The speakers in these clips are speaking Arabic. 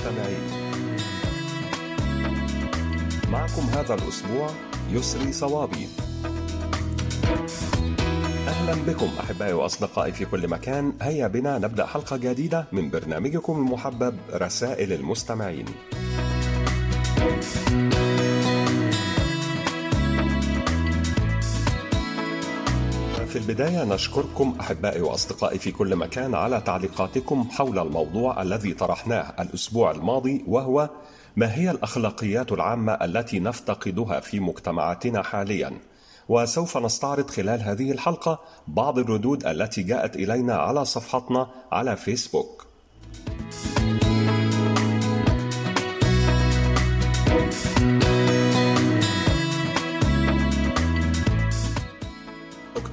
المستمعين معكم هذا الأسبوع يسري صوابي. أهلا بكم أحبائي وأصدقائي في كل مكان. هيا بنا نبدأ حلقة جديدة من برنامجكم المحبب رسائل المستمعين. البداية نشكركم أحبائي وأصدقائي في كل مكان على تعليقاتكم حول الموضوع الذي طرحناه الأسبوع الماضي وهو ما هي الأخلاقيات العامة التي نفتقدها في مجتمعاتنا حاليا؟ وسوف نستعرض خلال هذه الحلقة بعض الردود التي جاءت إلينا على صفحتنا على فيسبوك.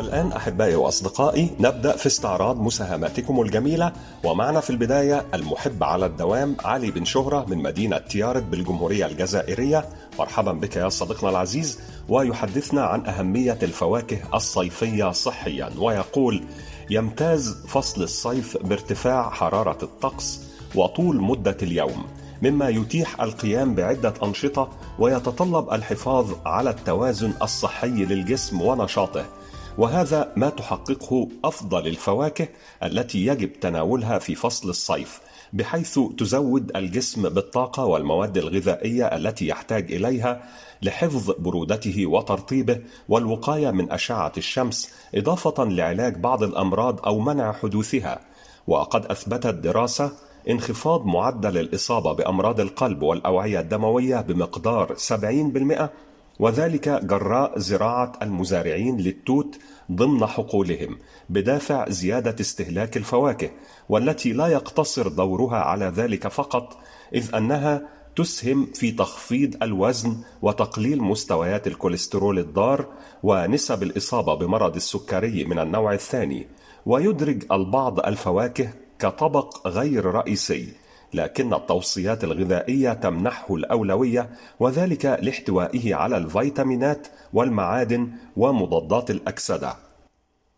والآن أحبائي وأصدقائي نبدأ في استعراض مساهماتكم الجميلة. ومعنا في البداية المحب على الدوام علي بن شهرة من مدينة تيارت بالجمهورية الجزائرية. مرحبا بك يا صديقنا العزيز. ويحدثنا عن أهمية الفواكه الصيفية صحيا. ويقول يمتاز فصل الصيف بارتفاع حرارة الطقس وطول مدة اليوم مما يتيح القيام بعدة أنشطة ويتطلب الحفاظ على التوازن الصحي للجسم ونشاطه. وهذا ما تحققه أفضل الفواكه التي يجب تناولها في فصل الصيف بحيث تزود الجسم بالطاقة والمواد الغذائية التي يحتاج إليها لحفظ برودته وترطيبه والوقاية من أشعة الشمس إضافة لعلاج بعض الأمراض أو منع حدوثها. وقد أثبتت دراسة انخفاض معدل الإصابة بأمراض القلب والأوعية الدموية بمقدار 70% وذلك جراء زراعة المزارعين للتوت ضمن حقولهم بدافع زيادة استهلاك الفواكه والتي لا يقتصر دورها على ذلك فقط إذ أنها تسهم في تخفيض الوزن وتقليل مستويات الكوليسترول الضار ونسب الإصابة بمرض السكري من النوع الثاني ويدرج البعض الفواكه كطبق غير رئيسي. لكن التوصيات الغذائية تمنحه الأولوية وذلك لاحتوائه على الفيتامينات والمعادن ومضادات الأكسدة.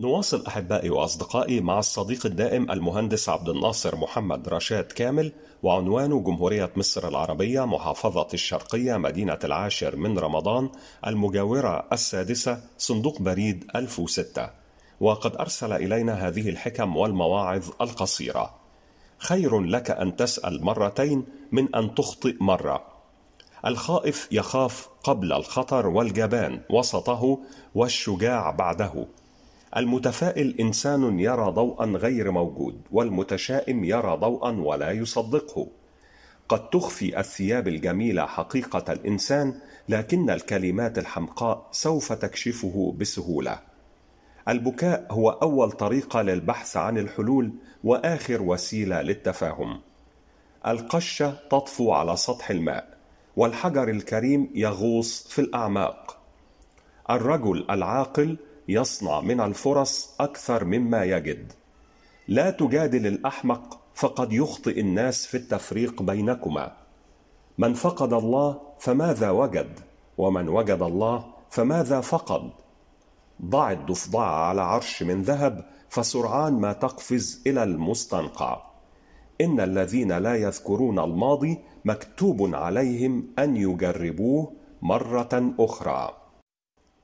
نواصل أحبائي وأصدقائي مع الصديق الدائم المهندس عبد الناصر محمد رشاد كامل وعنوانه جمهورية مصر العربية محافظة الشرقية مدينة العاشر من رمضان المجاورة السادسة صندوق بريد 1006 وقد أرسل إلينا هذه الحكم والمواعظ القصيرة خير لك أن تسأل مرتين من أن تخطئ مرة. الخائف يخاف قبل الخطر والجبان وسطه والشجاع بعده. المتفائل إنسان يرى ضوءا غير موجود والمتشائم يرى ضوءا ولا يصدقه. قد تخفي الثياب الجميلة حقيقة الإنسان لكن الكلمات الحمقاء سوف تكشفه بسهولة. البكاء هو أول طريقة للبحث عن الحلول وآخر وسيلة للتفاهم. القشة تطفو على سطح الماء والحجر الكريم يغوص في الأعماق. الرجل العاقل يصنع من الفرص أكثر مما يجد. لا تجادل الأحمق فقد يخطئ الناس في التفريق بينكما. من فقد الله فماذا وجد؟ ومن وجد الله فماذا فقد؟ ضع الضفدع على عرش من ذهب فسرعان ما تقفز إلى المستنقع. إن الذين لا يذكرون الماضي مكتوب عليهم أن يجربوه مرة أخرى.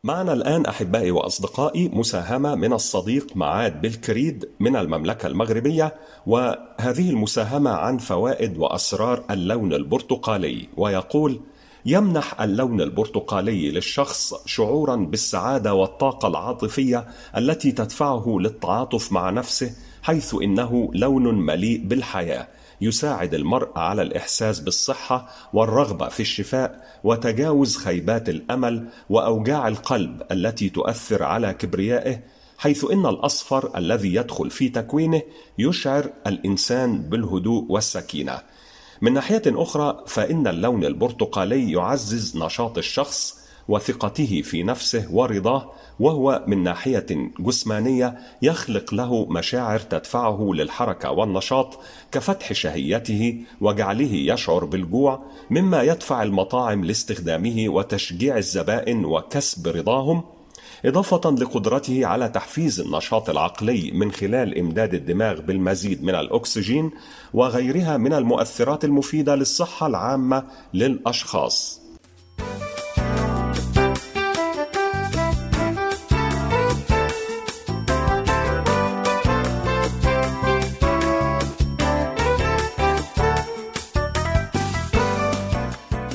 معنا الآن أحبائي وأصدقائي مساهمة من الصديق معاد بالكريد من المملكة المغربية وهذه المساهمة عن فوائد وأسرار اللون البرتقالي ويقول يمنح اللون البرتقالي للشخص شعورا بالسعادة والطاقة العاطفية التي تدفعه للتعاطف مع نفسه حيث إنه لون مليء بالحياة يساعد المرء على الإحساس بالصحة والرغبة في الشفاء وتجاوز خيبات الأمل وأوجاع القلب التي تؤثر على كبريائه حيث إن الأصفر الذي يدخل في تكوينه يشعر الإنسان بالهدوء والسكينة. من ناحية أخرى فإن اللون البرتقالي يعزز نشاط الشخص وثقته في نفسه ورضاه وهو من ناحية جسمانية يخلق له مشاعر تدفعه للحركة والنشاط كفتح شهيته وجعله يشعر بالجوع مما يدفع المطاعم لاستخدامه وتشجيع الزبائن وكسب رضاهم إضافة لقدرته على تحفيز النشاط العقلي من خلال إمداد الدماغ بالمزيد من الأكسجين وغيرها من المؤثرات المفيدة للصحة العامة للأشخاص.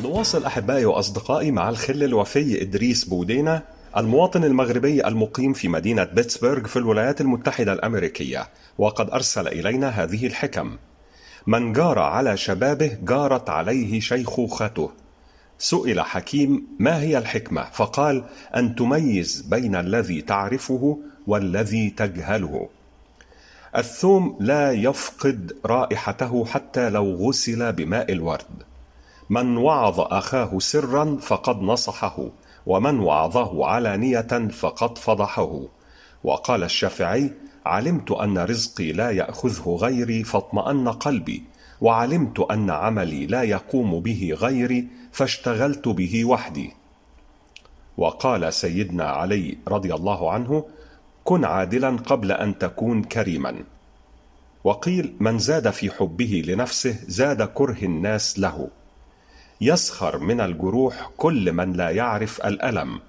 نواصل أحبائي وأصدقائي مع الخل الوفي إدريس بودينا المواطن المغربي المقيم في مدينة بيتسبرغ في الولايات المتحدة الأمريكية وقد أرسل إلينا هذه الحكم. من جار على شبابه جارت عليه شيخوخته. سئل حكيم ما هي الحكمة؟ فقال أن تميز بين الذي تعرفه والذي تجهله. الثوم لا يفقد رائحته حتى لو غسل بماء الورد. من وعظ أخاه سرا فقد نصحه. ومن وعظه علانية فقد فضحه. وقال الشافعي علمت أن رزقي لا يأخذه غيري فاطمأن قلبي وعلمت أن عملي لا يقوم به غيري فاشتغلت به وحدي. وقال سيدنا علي رضي الله عنه كن عادلا قبل أن تكون كريما وقيل من زاد في حبه لنفسه زاد كره الناس له يسخر من الجروح كل من لا يعرف الألم.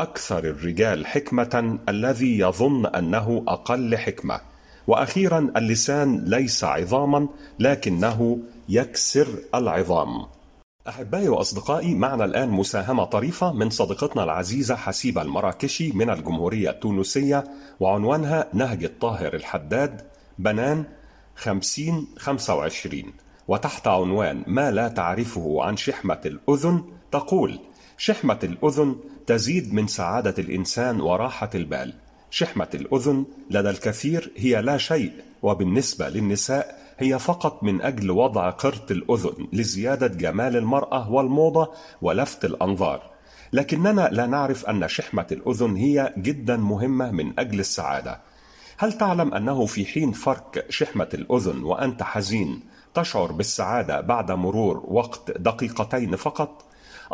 أكثر الرجال حكمة الذي يظن أنه أقل حكمة. وأخيرا اللسان ليس عظاما لكنه يكسر العظام. أحبائي وأصدقائي معنا الآن مساهمة طريفة من صديقتنا العزيزة حسيبة المراكشي من الجمهورية التونسية وعنوانها نهج الطاهر الحداد بنان 50 25 وتحت عنوان ما لا تعرفه عن شحمة الأذن تقول: شحمة الأذن تزيد من سعادة الإنسان وراحة البال. شحمة الأذن لدى الكثير هي لا شيء، وبالنسبة للنساء هي فقط من أجل وضع قرط الأذن لزيادة جمال المرأة والموضة ولفت الأنظار. لكننا لا نعرف أن شحمة الأذن هي جدا مهمة من أجل السعادة. هل تعلم أنه في حين فرك شحمة الأذن وأنت حزين تشعر بالسعادة بعد مرور وقت دقيقتين فقط؟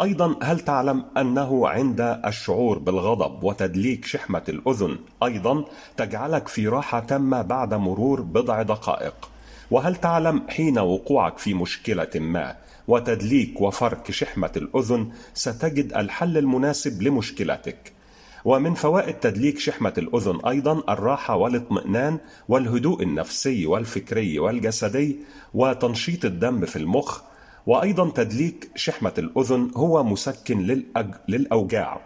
أيضا هل تعلم أنه عند الشعور بالغضب وتدليك شحمة الأذن أيضا تجعلك في راحة تامة بعد مرور بضع دقائق؟ وهل تعلم حين وقوعك في مشكلة ما وتدليك وفرك شحمة الأذن ستجد الحل المناسب لمشكلتك؟ ومن فوائد تدليك شحمة الأذن أيضا الراحة والاطمئنان والهدوء النفسي والفكري والجسدي وتنشيط الدم في المخ وأيضا تدليك شحمة الأذن هو مسكن. للأوجاع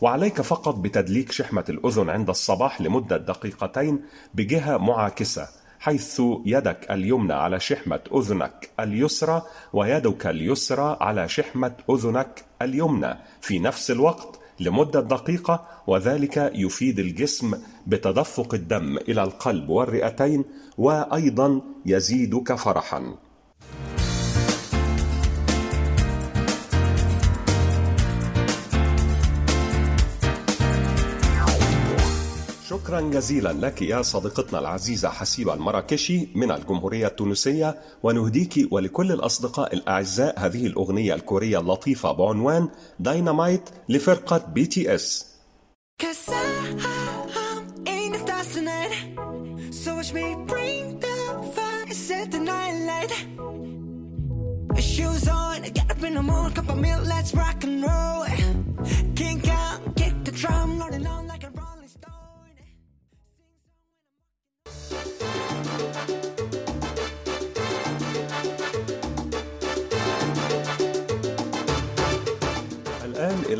وعليك فقط بتدليك شحمة الأذن عند الصباح لمدة دقيقتين بجهة معاكسة حيث يدك اليمنى على شحمة أذنك اليسرى ويدك اليسرى على شحمة أذنك اليمنى في نفس الوقت لمدة دقيقة وذلك يفيد الجسم بتدفق الدم إلى القلب والرئتين وأيضا يزيدك فرحا. شكرا جزيلا لك يا صديقتنا العزيزة حسيبة المراكشي من الجمهورية التونسية ونهديك ولكل الأصدقاء الأعزاء هذه الأغنية الكورية اللطيفة بعنوان داينامايت لفرقة بي تي اس Shoes on, get up in the morning, cup of milk, let's rock and roll.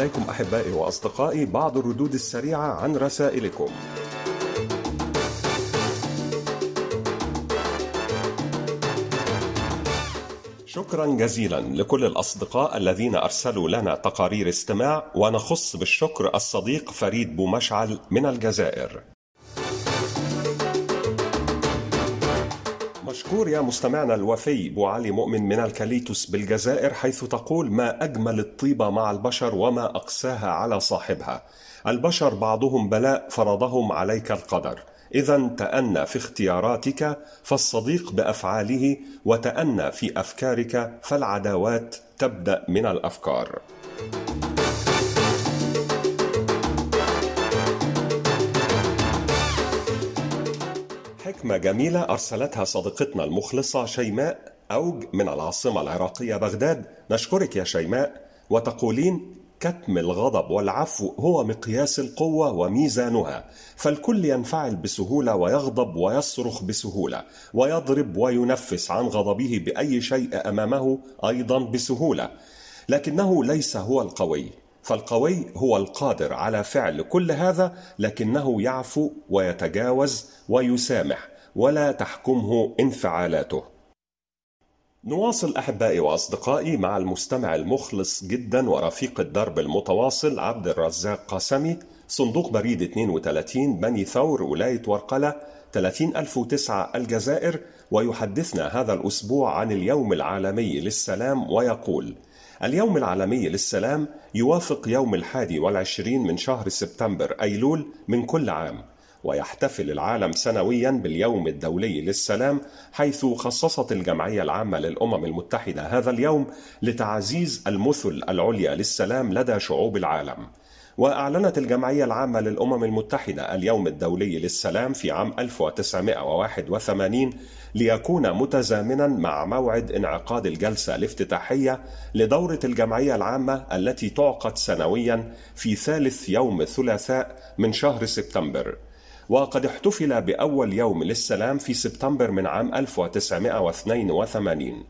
إليكم أحبائي وأصدقائي بعض الردود السريعة عن رسائلكم. شكرا جزيلا لكل الأصدقاء الذين أرسلوا لنا تقارير استماع ونخص بالشكر الصديق فريد بومشعل من الجزائر مشكور يا مستمعنا الوفي بو علي مؤمن من الكاليتوس بالجزائر حيث تقول ما أجمل الطيبة مع البشر وما أقساها على صاحبها. البشر بعضهم بلاء فرضهم عليك القدر. إذا تأنى في اختياراتك فالصديق بأفعاله وتأنى في أفكارك فالعداوات تبدأ من الأفكار. حكمة جميلة أرسلتها صديقتنا المخلصة شيماء أوج من العاصمة العراقية بغداد. نشكرك يا شيماء. وتقولين كتم الغضب والعفو هو مقياس القوة وميزانها فالكل ينفعل بسهولة ويغضب ويصرخ بسهولة ويضرب وينفس عن غضبه بأي شيء أمامه أيضا بسهولة لكنه ليس هو القوي. فالقوي هو القادر على فعل كل هذا لكنه يعفو ويتجاوز ويسامح ولا تحكمه انفعالاته. نواصل أحبائي وأصدقائي مع المستمع المخلص جدا ورفيق الدرب المتواصل عبد الرزاق قاسمي صندوق بريد 32 بني ثور ولاية ورقلة 30009 الجزائر ويحدثنا هذا الأسبوع عن اليوم العالمي للسلام ويقول اليوم العالمي للسلام يوافق يوم الحادي والعشرين من شهر سبتمبر أيلول من كل عام ويحتفل العالم سنويا باليوم الدولي للسلام حيث خصصت الجمعية العامة للأمم المتحدة هذا اليوم لتعزيز المثل العليا للسلام لدى شعوب العالم. وأعلنت الجمعية العامة للأمم المتحدة اليوم الدولي للسلام في عام 1981 ليكون متزامنا مع موعد انعقاد الجلسة الافتتاحية لدورة الجمعية العامة التي تعقد سنويا في ثالث يوم الثلاثاء من شهر سبتمبر. وقد احتفل بأول يوم للسلام في سبتمبر من عام 1982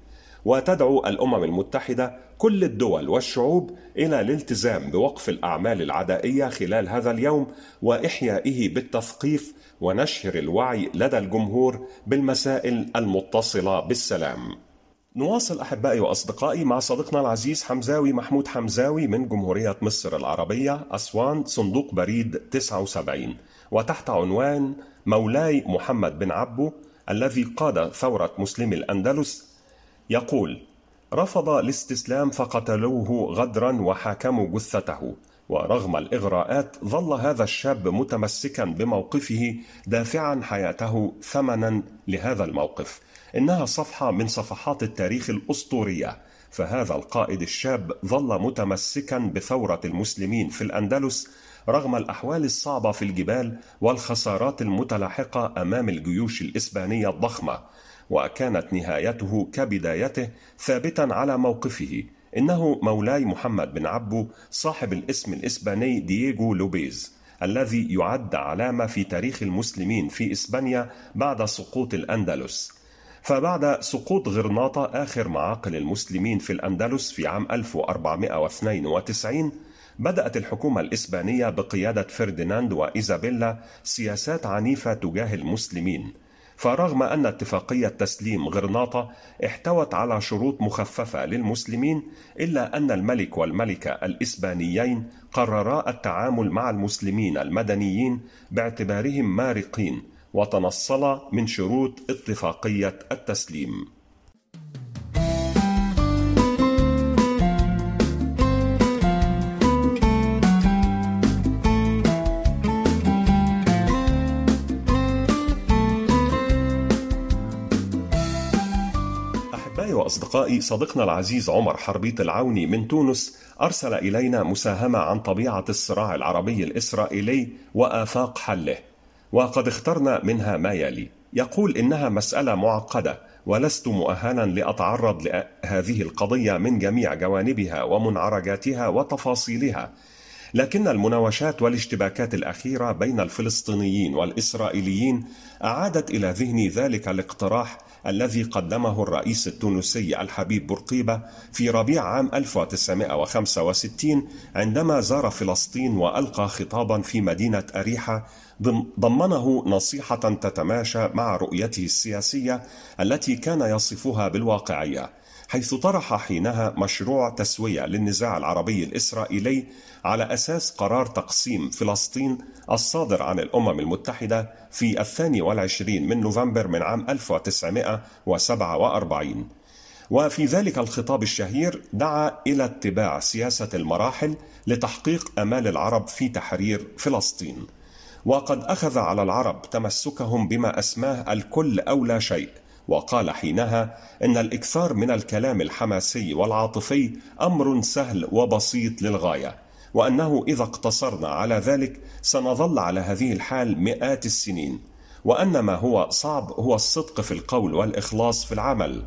وتدعو الأمم المتحدة كل الدول والشعوب إلى الالتزام بوقف الأعمال العدائية خلال هذا اليوم وإحيائه بالتثقيف ونشر الوعي لدى الجمهور بالمسائل المتصلة بالسلام. نواصل أحبائي وأصدقائي مع صديقنا العزيز حمزاوي محمود حمزاوي من جمهورية مصر العربية أسوان صندوق بريد 79 وتحت عنوان مولاي محمد بن عبو الذي قاد ثورة مسلمي الأندلس يقول رفض الاستسلام فقتلوه غدرا وحاكموا جثته. ورغم الإغراءات ظل هذا الشاب متمسكا بموقفه دافعا حياته ثمنا لهذا الموقف. إنها صفحة من صفحات التاريخ الأسطورية. فهذا القائد الشاب ظل متمسكا بثورة المسلمين في الأندلس رغم الأحوال الصعبة في الجبال والخسارات المتلاحقة أمام الجيوش الإسبانية الضخمة. وكانت نهايته كبدايته ثابتا على موقفه إنه مولاي محمد بن عبو صاحب الاسم الإسباني دييغو لوبيز الذي يعد علامة في تاريخ المسلمين في إسبانيا بعد سقوط الأندلس. فبعد سقوط غرناطة آخر معاقل المسلمين في الأندلس في عام 1492 بدأت الحكومة الإسبانية بقيادة فرديناند وإيزابيلا سياسات عنيفة تجاه المسلمين. فرغم أن اتفاقية تسليم غرناطة احتوت على شروط مخففة للمسلمين إلا أن الملك والملكة الإسبانيين قررا التعامل مع المسلمين المدنيين باعتبارهم مارقين وتنصلا من شروط اتفاقية التسليم. أحبائي وأصدقائي صديقنا العزيز عمر حربيط العوني من تونس أرسل إلينا مساهمة عن طبيعة الصراع العربي الإسرائيلي وآفاق حله وقد اخترنا منها ما يلي. يقول إنها مسألة معقدة ولست مؤهلا لأتعرض لهذه القضية من جميع جوانبها ومنعرجاتها وتفاصيلها. لكن المناوشات والاشتباكات الأخيرة بين الفلسطينيين والإسرائيليين أعادت إلى ذهني ذلك الاقتراح الذي قدمه الرئيس التونسي الحبيب بورقيبة في ربيع عام 1965 عندما زار فلسطين وألقى خطابا في مدينة أريحة ضمنه نصيحة تتماشى مع رؤيته السياسية التي كان يصفها بالواقعية. حيث طرح حينها مشروع تسوية للنزاع العربي الإسرائيلي على أساس قرار تقسيم فلسطين الصادر عن الأمم المتحدة في الثاني والعشرين من نوفمبر من عام 1947 وفي ذلك الخطاب الشهير دعا إلى اتباع سياسة المراحل لتحقيق آمال العرب في تحرير فلسطين. وقد أخذ على العرب تمسكهم بما أسماه الكل أو لا شيء وقال حينها إن الإكثار من الكلام الحماسي والعاطفي أمر سهل وبسيط للغاية وأنه إذا اقتصرنا على ذلك سنظل على هذه الحال مئات السنين وأن ما هو صعب هو الصدق في القول والإخلاص في العمل.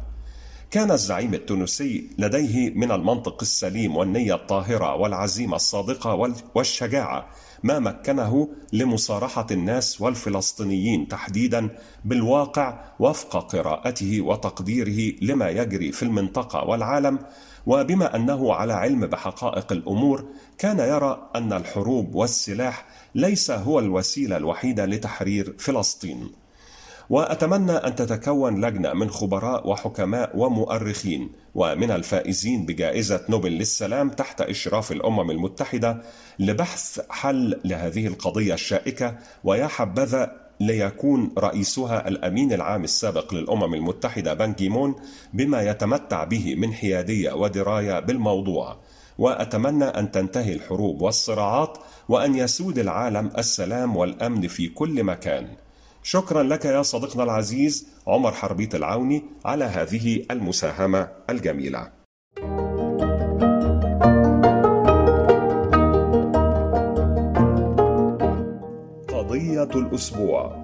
كان الزعيم التونسي لديه من المنطق السليم والنية الطاهرة والعزيمة الصادقة والشجاعة ما مكنه لمصارحة الناس والفلسطينيين تحديدا بالواقع وفق قراءته وتقديره لما يجري في المنطقة والعالم وبما أنه على علم بحقائق الأمور كان يرى أن الحروب والسلاح ليس هو الوسيلة الوحيدة لتحرير فلسطين. وأتمنى أن تتكون لجنة من خبراء وحكماء ومؤرخين ومن الفائزين بجائزة نوبل للسلام تحت إشراف الأمم المتحدة لبحث حل لهذه القضية الشائكة ويا حبذا ليكون رئيسها الأمين العام السابق للأمم المتحدة بان كيمون بما يتمتع به من حيادية ودراية بالموضوع. وأتمنى أن تنتهي الحروب والصراعات وأن يسود العالم السلام والأمن في كل مكان. شكرا لك يا صديقنا العزيز عمر حربيت العوني على هذه المساهمة الجميلة. قضية الأسبوع.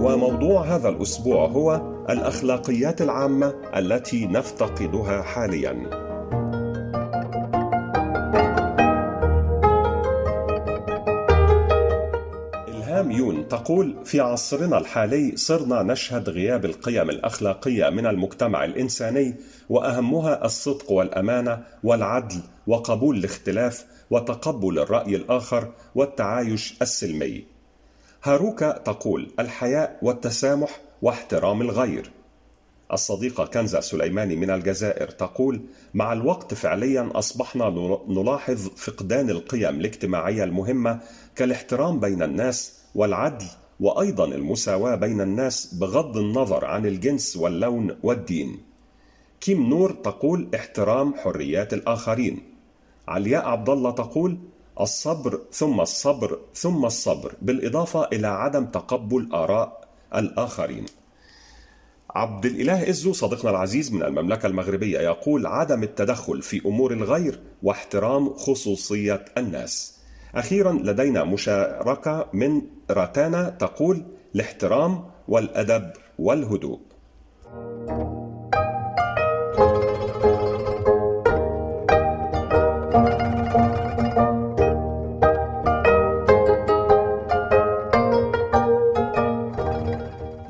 وموضوع هذا الأسبوع هو الأخلاقيات العامة التي نفتقدها حالياً. يون تقول في عصرنا الحالي صرنا نشهد غياب القيم الأخلاقية من المجتمع الإنساني وأهمها الصدق والأمانة والعدل وقبول الاختلاف وتقبل الرأي الآخر والتعايش السلمي. هاروكا تقول الحياء والتسامح واحترام الغير. الصديقة كنزة سليماني من الجزائر تقول: مع الوقت فعليا أصبحنا نلاحظ فقدان القيم الاجتماعية المهمة كالاحترام بين الناس والعدل وأيضا المساواة بين الناس بغض النظر عن الجنس واللون والدين. كيم نور تقول احترام حريات الآخرين. علياء عبد الله تقول الصبر ثم الصبر ثم الصبر بالإضافة إلى عدم تقبل آراء الآخرين. عبد الإله إزو صديقنا العزيز من المملكة المغربية يقول عدم التدخل في أمور الغير واحترام خصوصية الناس. أخيرا لدينا مشاركة من راتانا تقول الاحترام والأدب والهدوء.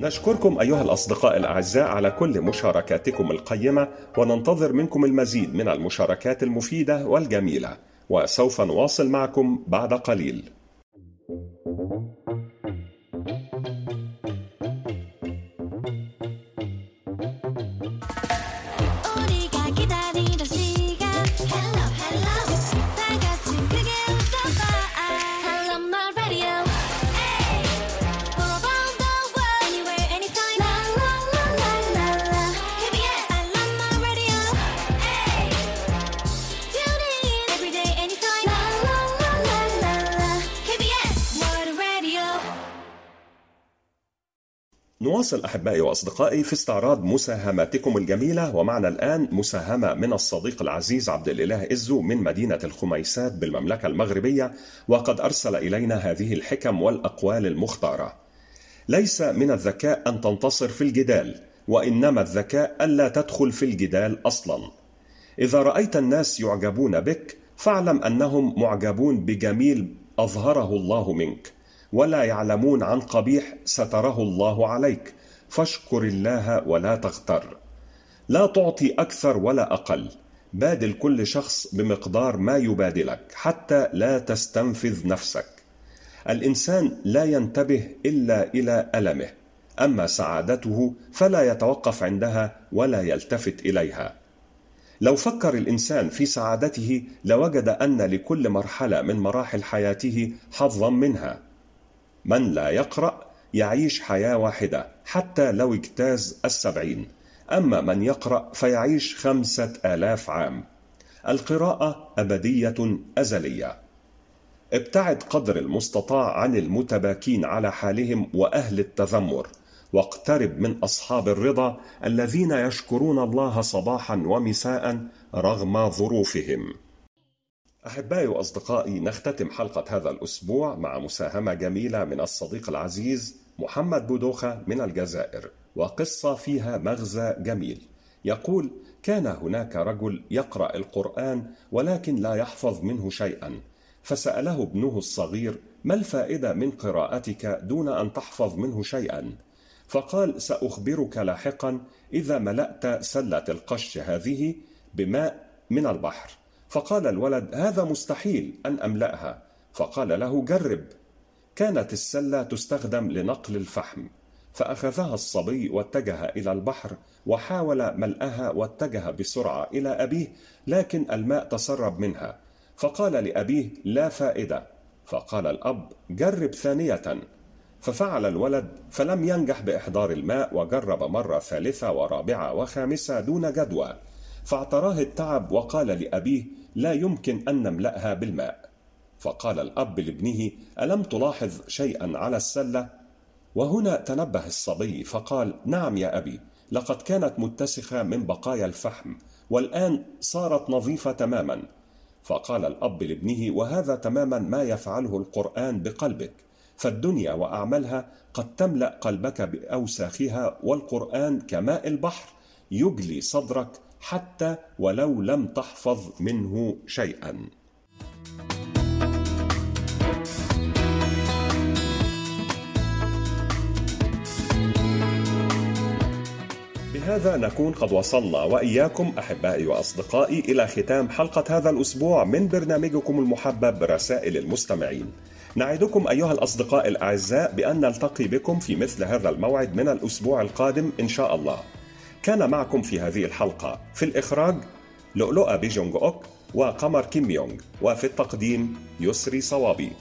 نشكركم أيها الأصدقاء الأعزاء على كل مشاركاتكم القيمة وننتظر منكم المزيد من المشاركات المفيدة والجميلة. وسوف نواصل معكم بعد قليل. نواصل أحبائي وأصدقائي في استعراض مساهماتكم الجميلة. ومعنا الآن مساهمة من الصديق العزيز عبد الإله إزو من مدينة الخميسات بالمملكة المغربية. وقد أرسل إلينا هذه الحكم والأقوال المختارة. ليس من الذكاء أن تنتصر في الجدال وإنما الذكاء ألا تدخل في الجدال أصلا. إذا رأيت الناس يعجبون بك فاعلم أنهم معجبون بجميل أظهره الله منك. ولا يعلمون عن قبيح ستره الله عليك. فاشكر الله ولا تغتر. لا تعطي أكثر ولا أقل. بادل كل شخص بمقدار ما يبادلك حتى لا تستنفذ نفسك. الإنسان لا ينتبه إلا إلى ألمه. أما سعادته فلا يتوقف عندها ولا يلتفت إليها. لو فكر الإنسان في سعادته لوجد أن لكل مرحلة من مراحل حياته حظا منها. من لا يقرأ يعيش حياة واحدة حتى لو اجتاز السبعين. أما من يقرأ فيعيش خمسة آلاف عام. القراءة أبدية أزلية. ابتعد قدر المستطاع عن المتباكين على حالهم وأهل التذمر واقترب من أصحاب الرضا الذين يشكرون الله صباحا ومساء رغم ظروفهم. أحبائي وأصدقائي نختتم حلقة هذا الأسبوع مع مساهمة جميلة من الصديق العزيز محمد بودوخة من الجزائر وقصة فيها مغزى جميل. يقول كان هناك رجل يقرأ القرآن ولكن لا يحفظ منه شيئا فسأله ابنه الصغير ما الفائدة من قراءتك دون أن تحفظ منه شيئا؟ فقال سأخبرك لاحقا إذا ملأت سلة القش هذه بماء من البحر. فقال الولد هذا مستحيل أن أملأها. فقال له جرب. كانت السلة تستخدم لنقل الفحم فأخذها الصبي واتجه إلى البحر وحاول ملأها واتجه بسرعة إلى أبيه لكن الماء تسرب منها. فقال لأبيه لا فائدة. فقال الأب جرب ثانية. ففعل الولد فلم ينجح بإحضار الماء وجرب مرة ثالثة ورابعة وخامسة دون جدوى. فاعتراه التعب وقال لأبيه لا يمكن أن نملأها بالماء فقال الأب لابنه ألم تلاحظ شيئا على السلة؟ وهنا تنبه الصبي فقال نعم يا أبي لقد كانت متسخة من بقايا الفحم والآن صارت نظيفة تماما فقال الأب لابنه وهذا تماما ما يفعله القرآن بقلبك فالدنيا وأعمالها قد تملأ قلبك بأوساخها والقرآن كماء البحر يجلي صدرك حتى ولو لم تحفظ منه شيئا بهذا نكون قد وصلنا وإياكم أحبائي وأصدقائي إلى ختام حلقة هذا الأسبوع من برنامجكم المحبب رسائل المستمعين. نعدكم أيها الأصدقاء الأعزاء بأن نلتقي بكم في مثل هذا الموعد من الأسبوع القادم إن شاء الله. كان معكم في هذه الحلقة في الإخراج لؤلؤة بيجونغ أوك وقمر كيم يونغ وفي التقديم يسري صوابي.